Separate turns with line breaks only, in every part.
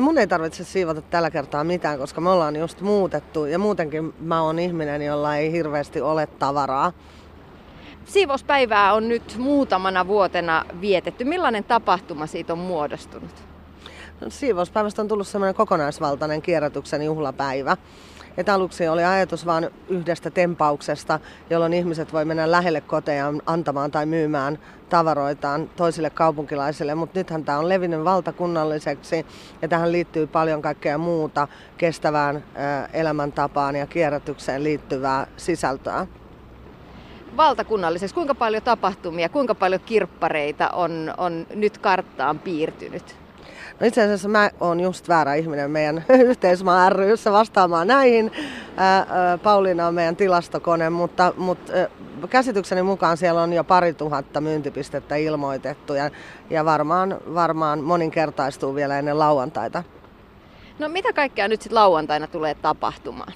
No mun ei tarvitse siivota tällä kertaa mitään, koska me ollaan just muutettu ja muutenkin mä oon ihminen, jolla ei hirveästi ole tavaraa.
Siivouspäivää on nyt muutamana vuotena vietetty. Millainen tapahtuma siitä on muodostunut?
No, siivouspäivästä on tullut semmoinen kokonaisvaltainen kierrätyksen juhlapäivä. Et aluksi oli ajatus vain yhdestä tempauksesta, jolloin ihmiset voi mennä lähelle koteja antamaan tai myymään tavaroitaan toisille kaupunkilaisille, mutta nythän tämä on levinnyt valtakunnalliseksi ja tähän liittyy paljon kaikkea muuta kestävään elämäntapaan ja kierrätykseen liittyvää sisältöä
valtakunnalliseksi? Kuinka paljon tapahtumia, kuinka paljon kirppareita on, on nyt karttaan piirtynyt?
No itse asiassa mä oon just väärä ihminen meidän yhteismaa ryssä vastaamaan näihin. Pauliina on meidän tilastokone, mutta, mutta käsitykseni mukaan siellä on jo pari tuhatta myyntipistettä ilmoitettu ja, ja varmaan, varmaan moninkertaistuu vielä ennen lauantaita.
No mitä kaikkea nyt sitten lauantaina tulee tapahtumaan?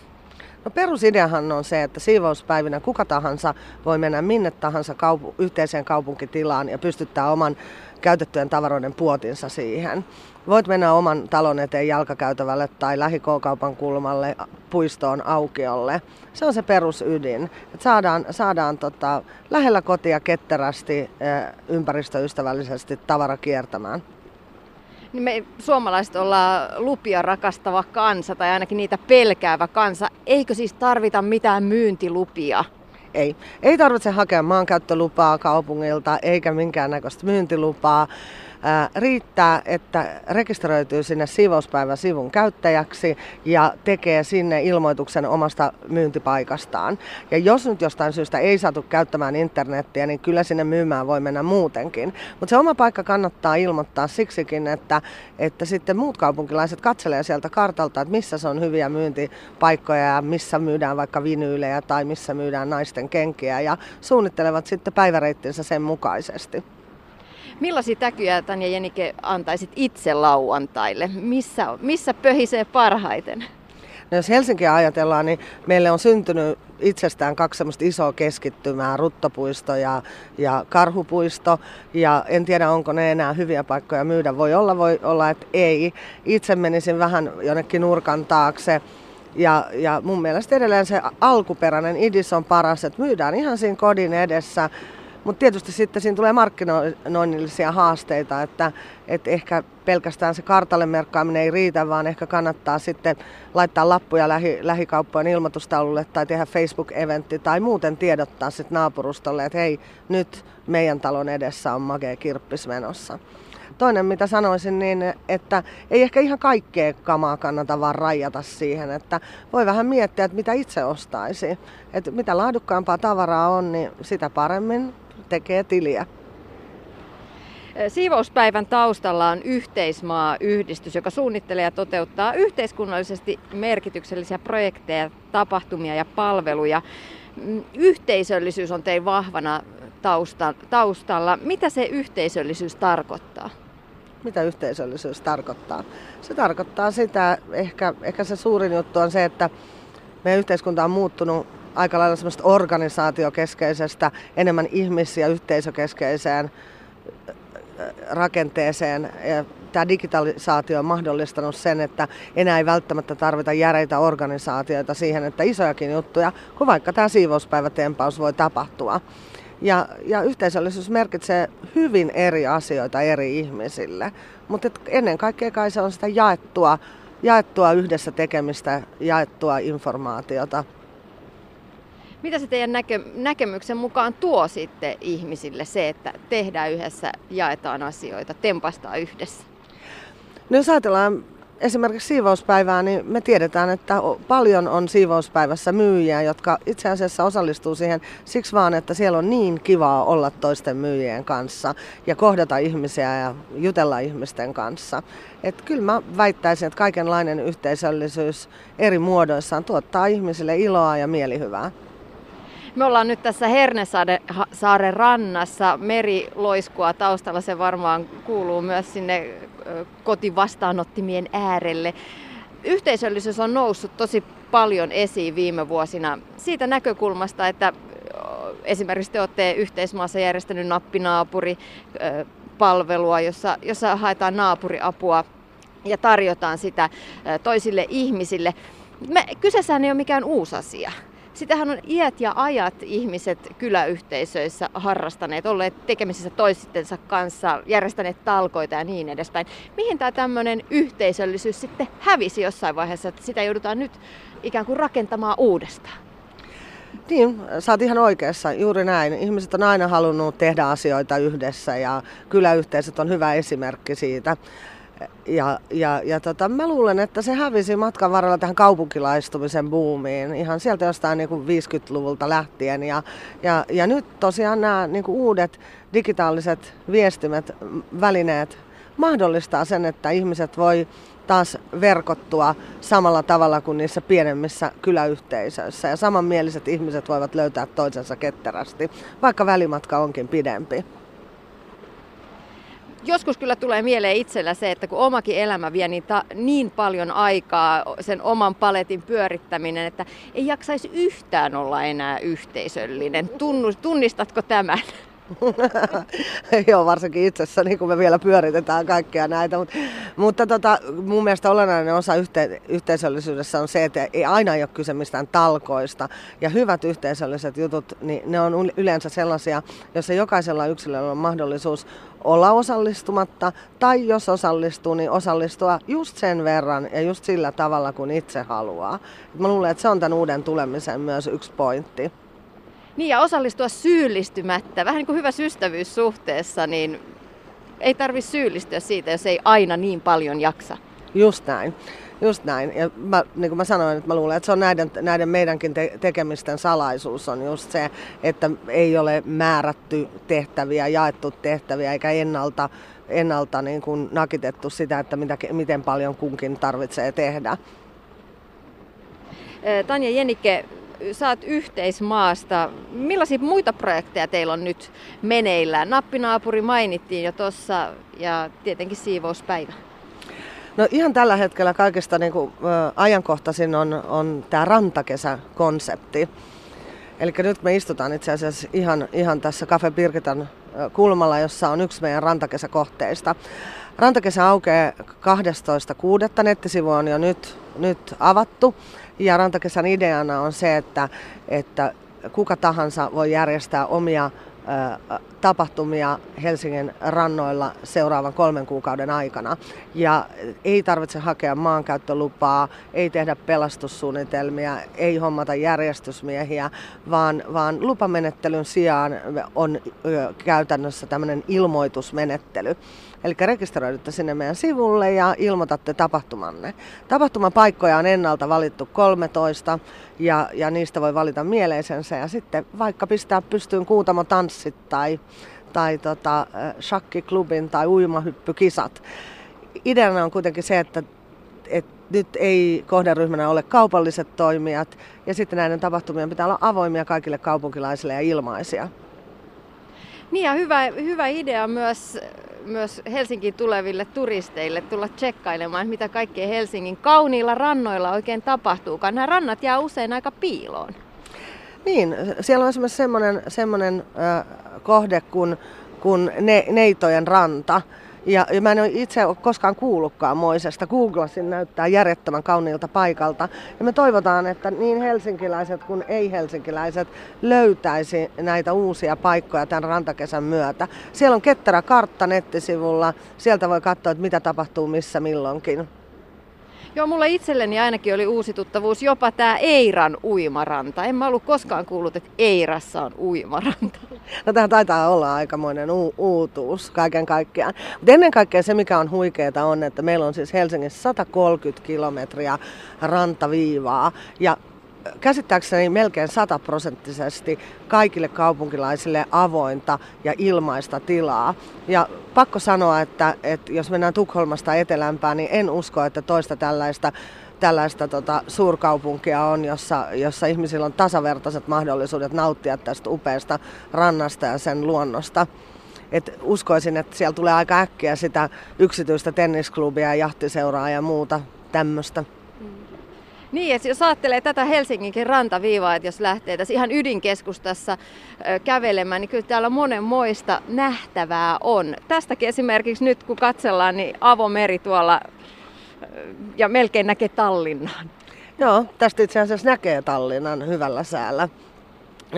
No perusideahan on se, että siivouspäivinä kuka tahansa voi mennä minne tahansa kaupu- yhteiseen kaupunkitilaan ja pystyttää oman käytettyjen tavaroiden puotinsa siihen. Voit mennä oman talon eteen jalkakäytävälle tai lähi kaupan kulmalle puistoon aukiolle. Se on se perusydin. Et saadaan saadaan tota, lähellä kotia ketterästi, ympäristöystävällisesti tavara kiertämään
niin me suomalaiset ollaan lupia rakastava kansa tai ainakin niitä pelkäävä kansa. Eikö siis tarvita mitään myyntilupia?
Ei. Ei tarvitse hakea maankäyttölupaa kaupungilta eikä minkäännäköistä myyntilupaa riittää, että rekisteröityy sinne siivouspäivän sivun käyttäjäksi ja tekee sinne ilmoituksen omasta myyntipaikastaan. Ja jos nyt jostain syystä ei saatu käyttämään internettiä, niin kyllä sinne myymään voi mennä muutenkin. Mutta se oma paikka kannattaa ilmoittaa siksikin, että, että sitten muut kaupunkilaiset katselee sieltä kartalta, että missä se on hyviä myyntipaikkoja ja missä myydään vaikka vinyylejä tai missä myydään naisten kenkiä ja suunnittelevat sitten päiväreittinsä sen mukaisesti.
Millaisia täkyjä Tanja Jenike antaisit itse lauantaille? Missä, missä pöhisee parhaiten?
No jos Helsinkiä ajatellaan, niin meille on syntynyt itsestään kaksi semmoista isoa keskittymää, Ruttopuisto ja, ja Karhupuisto. Ja en tiedä, onko ne enää hyviä paikkoja myydä. Voi olla, voi olla, että ei. Itse menisin vähän jonnekin nurkan taakse. Ja, ja mun mielestä edelleen se alkuperäinen idis on paras, että myydään ihan siinä kodin edessä mutta tietysti sitten siinä tulee markkinoinnillisia haasteita, että, että ehkä pelkästään se kartalle merkkaaminen ei riitä, vaan ehkä kannattaa sitten laittaa lappuja lähi, lähikauppojen ilmoitustaululle tai tehdä Facebook-eventti tai muuten tiedottaa sitten naapurustolle, että hei, nyt meidän talon edessä on magea kirppis menossa. Toinen, mitä sanoisin, niin että ei ehkä ihan kaikkea kamaa kannata vaan rajata siihen, että voi vähän miettiä, että mitä itse ostaisi. Että mitä laadukkaampaa tavaraa on, niin sitä paremmin tekee tiliä.
Siivouspäivän taustalla on yhteismaa-yhdistys, joka suunnittelee ja toteuttaa yhteiskunnallisesti merkityksellisiä projekteja, tapahtumia ja palveluja. Mm, yhteisöllisyys on teidän vahvana taustalla. Mitä se yhteisöllisyys tarkoittaa?
Mitä yhteisöllisyys tarkoittaa? Se tarkoittaa sitä, ehkä, ehkä se suurin juttu on se, että meidän yhteiskunta on muuttunut aika lailla semmoista organisaatiokeskeisestä enemmän ihmis- ja yhteisökeskeiseen rakenteeseen. Ja tämä digitalisaatio on mahdollistanut sen, että enää ei välttämättä tarvita järeitä organisaatioita siihen, että isojakin juttuja, kun vaikka tämä siivouspäivätempaus voi tapahtua. Ja, ja yhteisöllisyys merkitsee hyvin eri asioita eri ihmisille, mutta ennen kaikkea kai se on sitä jaettua, jaettua yhdessä tekemistä, jaettua informaatiota.
Mitä se teidän näkö, näkemyksen mukaan tuo sitten ihmisille se, että tehdään yhdessä, jaetaan asioita, tempastaa yhdessä?
No jos ajatellaan esimerkiksi siivouspäivää, niin me tiedetään, että paljon on siivouspäivässä myyjiä, jotka itse asiassa osallistuu siihen siksi vaan, että siellä on niin kivaa olla toisten myyjien kanssa ja kohdata ihmisiä ja jutella ihmisten kanssa. Et kyllä mä väittäisin, että kaikenlainen yhteisöllisyys eri muodoissaan tuottaa ihmisille iloa ja mielihyvää.
Me ollaan nyt tässä Hernesaaren rannassa. Meri loiskua taustalla, se varmaan kuuluu myös sinne kotivastaanottimien äärelle. Yhteisöllisyys on noussut tosi paljon esiin viime vuosina siitä näkökulmasta, että esimerkiksi te olette yhteismaassa järjestänyt nappinaapuri palvelua, jossa, jossa haetaan naapuriapua ja tarjotaan sitä toisille ihmisille. Me, kyseessähän ei ole mikään uusi asia. Sitähän on iät ja ajat ihmiset kyläyhteisöissä harrastaneet, olleet tekemisissä toisittensa kanssa, järjestäneet talkoita ja niin edespäin. Mihin tämä tämmöinen yhteisöllisyys sitten hävisi jossain vaiheessa, että sitä joudutaan nyt ikään kuin rakentamaan uudestaan?
Niin, sä oot ihan oikeassa, juuri näin. Ihmiset on aina halunnut tehdä asioita yhdessä ja kyläyhteisöt on hyvä esimerkki siitä. Ja, ja, ja tota, mä luulen, että se hävisi matkan varrella tähän kaupunkilaistumisen boomiin ihan sieltä jostain niin kuin 50-luvulta lähtien. Ja, ja, ja nyt tosiaan nämä niin kuin uudet digitaaliset viestimet, välineet mahdollistaa sen, että ihmiset voi taas verkottua samalla tavalla kuin niissä pienemmissä kyläyhteisöissä. Ja samanmieliset ihmiset voivat löytää toisensa ketterästi, vaikka välimatka onkin pidempi
joskus kyllä tulee mieleen itsellä se, että kun omakin elämä vie niin, ta, niin paljon aikaa sen oman paletin pyörittäminen, että ei jaksaisi yhtään olla enää yhteisöllinen. tunnistatko tämän?
Joo, varsinkin itsessä, niin kun me vielä pyöritetään kaikkea näitä. Mutta, mutta tota, mun mielestä olennainen osa yhte, yhteisöllisyydessä on se, että ei aina ole kyse mistään talkoista. Ja hyvät yhteisölliset jutut, niin ne on yleensä sellaisia, joissa jokaisella yksilöllä on mahdollisuus olla osallistumatta, tai jos osallistuu, niin osallistua just sen verran ja just sillä tavalla, kun itse haluaa. Mä luulen, että se on tämän uuden tulemisen myös yksi pointti.
Niin ja osallistua syyllistymättä, vähän niin kuin hyvässä ystävyyssuhteessa, niin ei tarvi syyllistyä siitä, jos ei aina niin paljon jaksa.
Just näin. Just näin. Ja mä, niin kuin mä sanoin, että mä luulen, että se on näiden, näiden meidänkin te- tekemisten salaisuus on just se, että ei ole määrätty tehtäviä, jaettu tehtäviä eikä ennalta, ennalta niin kuin nakitettu sitä, että mitä, miten paljon kunkin tarvitsee tehdä.
Tanja Jenikke, oot yhteismaasta. Millaisia muita projekteja teillä on nyt meneillään? Nappinaapuri mainittiin jo tuossa ja tietenkin siivouspäivä.
No ihan tällä hetkellä kaikista niin kuin, ä, ajankohtaisin on, on tämä rantakesäkonsepti. Eli nyt me istutaan itse asiassa ihan, ihan tässä Cafe Birgitan kulmalla, jossa on yksi meidän rantakesäkohteista. Rantakesä aukeaa 12.6. Nettisivu on jo nyt, nyt avattu. Ja rantakesän ideana on se, että, että kuka tahansa voi järjestää omia tapahtumia Helsingin rannoilla seuraavan kolmen kuukauden aikana. Ja ei tarvitse hakea maankäyttölupaa, ei tehdä pelastussuunnitelmia, ei hommata järjestysmiehiä, vaan, vaan lupamenettelyn sijaan on käytännössä tämmöinen ilmoitusmenettely. Eli rekisteröidytte sinne meidän sivulle ja ilmoitatte tapahtumanne. Tapahtumapaikkoja on ennalta valittu 13 ja, ja niistä voi valita mieleisensä ja sitten vaikka pistää pystyyn kuutamo tanssit tai, tai tota, shakkiklubin tai uimahyppykisat. Ideana on kuitenkin se, että, että nyt ei kohderyhmänä ole kaupalliset toimijat ja sitten näiden tapahtumien pitää olla avoimia kaikille kaupunkilaisille ja ilmaisia.
Niin ja hyvä, hyvä idea myös myös Helsinkiin tuleville turisteille tulla tsekkailemaan, mitä kaikkea Helsingin kauniilla rannoilla oikein tapahtuukaan. Nämä rannat jää usein aika piiloon.
Niin, siellä on esimerkiksi semmoinen, semmoinen äh, kohde kuin, kuin ne, Neitojen ranta, ja, ja mä en ole itse ole koskaan kuullutkaan moisesta. Googlasin näyttää järjettömän kauniilta paikalta. Ja me toivotaan, että niin helsinkiläiset kuin ei-helsinkiläiset löytäisi näitä uusia paikkoja tämän rantakesän myötä. Siellä on ketterä kartta nettisivulla. Sieltä voi katsoa, että mitä tapahtuu missä milloinkin.
Joo, mulle itselleni ainakin oli uusi tuttavuus jopa tämä Eiran uimaranta. En mä ollut koskaan kuullut, että Eirassa on uimaranta.
No tämä taitaa olla aikamoinen u- uutuus kaiken kaikkiaan. Mutta ennen kaikkea se, mikä on huikeaa, on, että meillä on siis Helsingissä 130 kilometriä rantaviivaa. Ja käsittääkseni melkein sataprosenttisesti kaikille kaupunkilaisille avointa ja ilmaista tilaa. Ja pakko sanoa, että, että jos mennään Tukholmasta etelämpään, niin en usko, että toista tällaista tällaista tota, suurkaupunkia on, jossa, jossa ihmisillä on tasavertaiset mahdollisuudet nauttia tästä upeasta rannasta ja sen luonnosta. Et uskoisin, että siellä tulee aika äkkiä sitä yksityistä tennisklubia ja jahtiseuraa ja muuta tämmöistä.
Niin, että jos ajattelee tätä Helsinginkin rantaviivaa, että jos lähtee tässä ihan ydinkeskustassa kävelemään, niin kyllä täällä monenmoista nähtävää on. Tästäkin esimerkiksi nyt kun katsellaan, niin avomeri tuolla ja melkein näkee Tallinnan.
Joo, tästä itse asiassa näkee Tallinnan hyvällä säällä.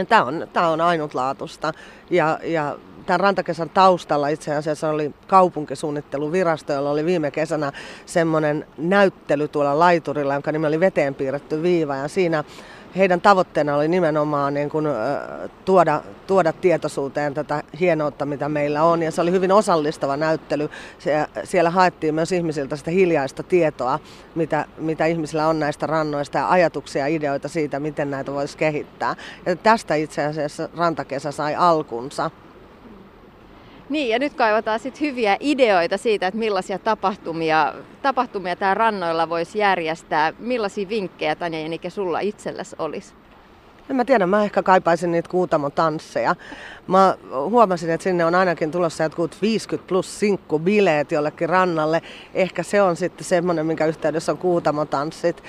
Tämä on, tämä on ainutlaatusta ja, ja tämän rantakesän taustalla itse asiassa oli kaupunkisuunnitteluvirasto, jolla oli viime kesänä semmoinen näyttely tuolla laiturilla, jonka nimi oli veteen piirretty viiva ja siinä heidän tavoitteena oli nimenomaan niin kuin, tuoda, tuoda tietoisuuteen tätä hienoutta, mitä meillä on. Ja se oli hyvin osallistava näyttely. siellä haettiin myös ihmisiltä sitä hiljaista tietoa, mitä, mitä ihmisillä on näistä rannoista ja ajatuksia ja ideoita siitä, miten näitä voisi kehittää. Ja tästä itse asiassa rantakesä sai alkunsa.
Niin, ja nyt kaivataan sitten hyviä ideoita siitä, että millaisia tapahtumia, tapahtumia tämä rannoilla voisi järjestää. Millaisia vinkkejä, Tanja Jenike, sulla itsellesi olisi?
En mä tiedä, mä ehkä kaipaisin niitä kuutamotansseja. Mä huomasin, että sinne on ainakin tulossa jotkut 50 plus bileet jollekin rannalle. Ehkä se on sitten semmoinen, minkä yhteydessä on kuutamotanssit.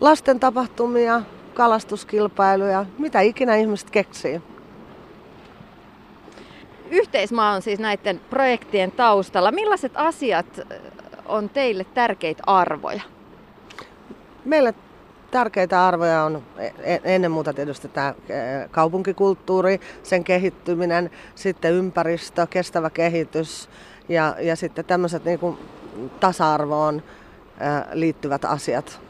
Lasten tapahtumia, kalastuskilpailuja, mitä ikinä ihmiset keksii
yhteismaa on siis näiden projektien taustalla. Millaiset asiat on teille tärkeitä arvoja?
Meille tärkeitä arvoja on e, e, ennen muuta tietysti tämä kaupunkikulttuuri, sen kehittyminen, sitten ympäristö, kestävä kehitys ja, ja sitten tämmöiset niin tasa-arvoon liittyvät asiat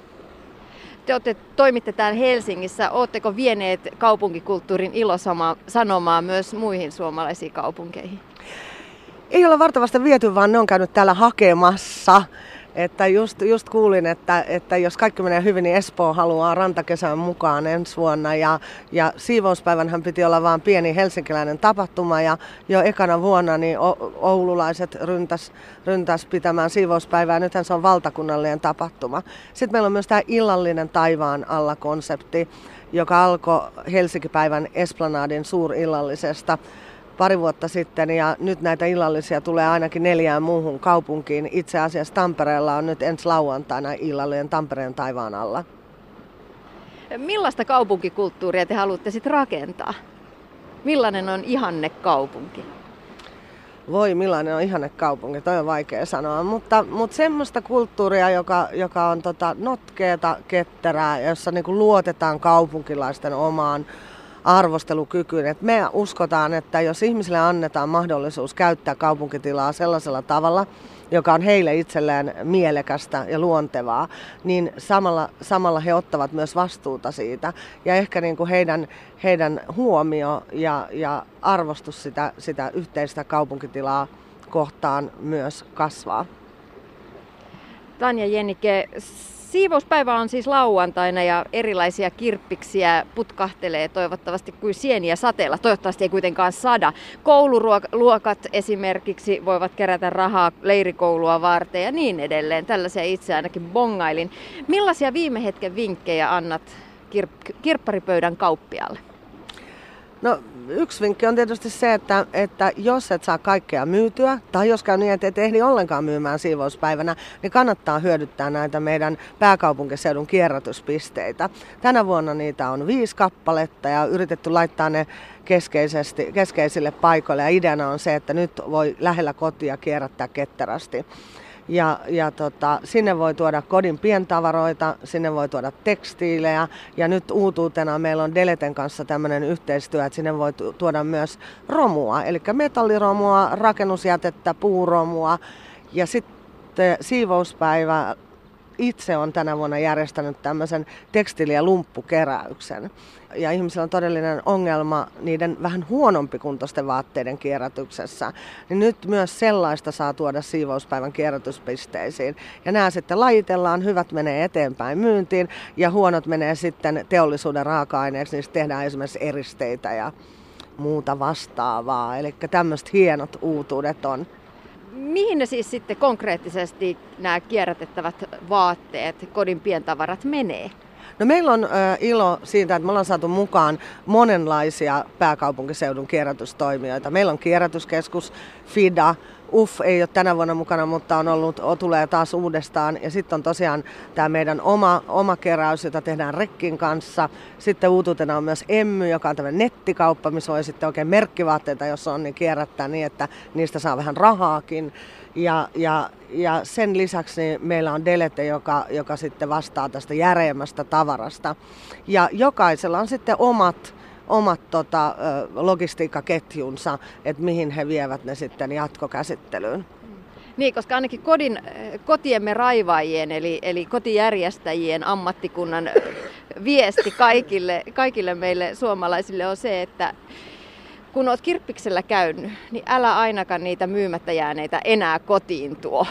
te olette, toimitte täällä Helsingissä. Oletteko vieneet kaupunkikulttuurin ilosanomaa myös muihin suomalaisiin kaupunkeihin?
Ei ole vartavasti viety, vaan ne on käynyt täällä hakemassa. Että just, just kuulin, että, että jos kaikki menee hyvin, niin Espoo haluaa rantakesän mukaan ensi vuonna. Ja, ja siivouspäivänhän piti olla vain pieni helsinkiläinen tapahtuma ja jo ekana vuonna niin oululaiset ryntäs, ryntäs pitämään siivouspäivää. Nythän se on valtakunnallinen tapahtuma. Sitten meillä on myös tämä illallinen taivaan alla konsepti, joka alkoi Helsinki-päivän Esplanadin suurillallisesta pari vuotta sitten ja nyt näitä illallisia tulee ainakin neljään muuhun kaupunkiin. Itse asiassa Tampereella on nyt ensi lauantaina illallinen Tampereen taivaan alla.
Millaista kaupunkikulttuuria te haluatte sitten rakentaa? Millainen on ihanne kaupunki?
Voi, millainen on ihanne kaupunki, toi on vaikea sanoa, mutta, mutta semmoista kulttuuria, joka, joka on tota notkeeta, ketterää, jossa niinku luotetaan kaupunkilaisten omaan arvostelukykyyn. Et me uskotaan, että jos ihmisille annetaan mahdollisuus käyttää kaupunkitilaa sellaisella tavalla, joka on heille itselleen mielekästä ja luontevaa, niin samalla, samalla he ottavat myös vastuuta siitä. Ja ehkä niin kuin heidän, heidän huomio ja, ja arvostus sitä, sitä yhteistä kaupunkitilaa kohtaan myös kasvaa.
Tanja Jennike, Siivouspäivä on siis lauantaina ja erilaisia kirppiksiä putkahtelee toivottavasti kuin sieniä sateella. Toivottavasti ei kuitenkaan sada. Kouluruokat esimerkiksi voivat kerätä rahaa leirikoulua varten ja niin edelleen. Tällaisia itse ainakin bongailin. Millaisia viime hetken vinkkejä annat kirp- kirpparipöydän kauppialle?
No yksi vinkki on tietysti se, että, että jos et saa kaikkea myytyä, tai jos käy niin, että et ehdi ollenkaan myymään siivouspäivänä, niin kannattaa hyödyttää näitä meidän pääkaupunkiseudun kierrätyspisteitä. Tänä vuonna niitä on viisi kappaletta ja yritetty laittaa ne keskeisesti, keskeisille paikoille. Ja ideana on se, että nyt voi lähellä kotia kierrättää ketterästi. Ja, ja tota, sinne voi tuoda kodin pientavaroita, sinne voi tuoda tekstiilejä. Ja nyt uutuutena meillä on Deleten kanssa tämmöinen yhteistyö, että sinne voi tuoda myös romua, eli metalliromua, rakennusjätettä, puuromua. Ja sitten siivouspäivä itse on tänä vuonna järjestänyt tämmöisen tekstiili- ja lumppukeräyksen. Ja ihmisillä on todellinen ongelma niiden vähän huonompikuntoisten vaatteiden kierrätyksessä. Niin nyt myös sellaista saa tuoda siivouspäivän kierrätyspisteisiin. Ja nämä sitten lajitellaan, hyvät menee eteenpäin myyntiin ja huonot menee sitten teollisuuden raaka-aineeksi. Niistä tehdään esimerkiksi eristeitä ja muuta vastaavaa. Eli tämmöiset hienot uutuudet on
mihin ne siis sitten konkreettisesti nämä kierrätettävät vaatteet, kodin pientavarat menee?
No meillä on ilo siitä, että me ollaan saatu mukaan monenlaisia pääkaupunkiseudun kierrätystoimijoita. Meillä on kierrätyskeskus, FIDA, UF ei ole tänä vuonna mukana, mutta on ollut, tulee taas uudestaan. Ja sitten on tosiaan tämä meidän oma, oma keräys, jota tehdään Rekkin kanssa. Sitten uutuutena on myös Emmy, joka on tämmöinen nettikauppa, missä voi sitten oikein merkkivaatteita, jos on, niin kierrättää niin, että niistä saa vähän rahaakin. Ja, ja, ja sen lisäksi niin meillä on Delete, joka, joka sitten vastaa tästä järeemmästä tavarasta. Ja jokaisella on sitten omat omat tota, logistiikkaketjunsa, että mihin he vievät ne sitten jatkokäsittelyyn.
Niin, koska ainakin kodin, kotiemme raivaajien eli, eli kotijärjestäjien ammattikunnan viesti kaikille, kaikille meille suomalaisille on se, että kun olet kirppiksellä käynyt, niin älä ainakaan niitä myymättä jääneitä enää kotiin tuo.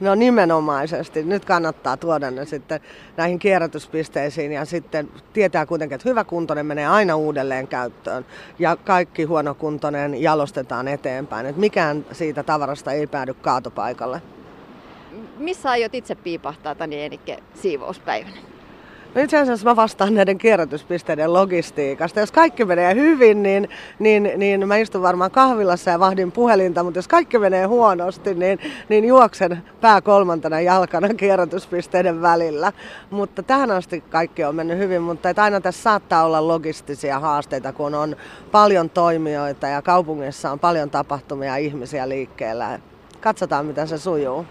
No nimenomaisesti. Nyt kannattaa tuoda ne sitten näihin kierrätyspisteisiin ja sitten tietää kuitenkin, että hyvä kuntoinen menee aina uudelleen käyttöön ja kaikki huonokuntoinen jalostetaan eteenpäin. Että mikään siitä tavarasta ei päädy kaatopaikalle.
Missä aiot itse piipahtaa Tani Eenikke siivouspäivänä?
No itse asiassa mä vastaan näiden kierrätyspisteiden logistiikasta. Jos kaikki menee hyvin, niin, niin, niin mä istun varmaan kahvilassa ja vahdin puhelinta, mutta jos kaikki menee huonosti, niin, niin juoksen pää kolmantena jalkana kierrätyspisteiden välillä. Mutta tähän asti kaikki on mennyt hyvin, mutta että aina tässä saattaa olla logistisia haasteita, kun on paljon toimijoita ja kaupungissa on paljon tapahtumia ihmisiä liikkeellä. Katsotaan, miten se sujuu.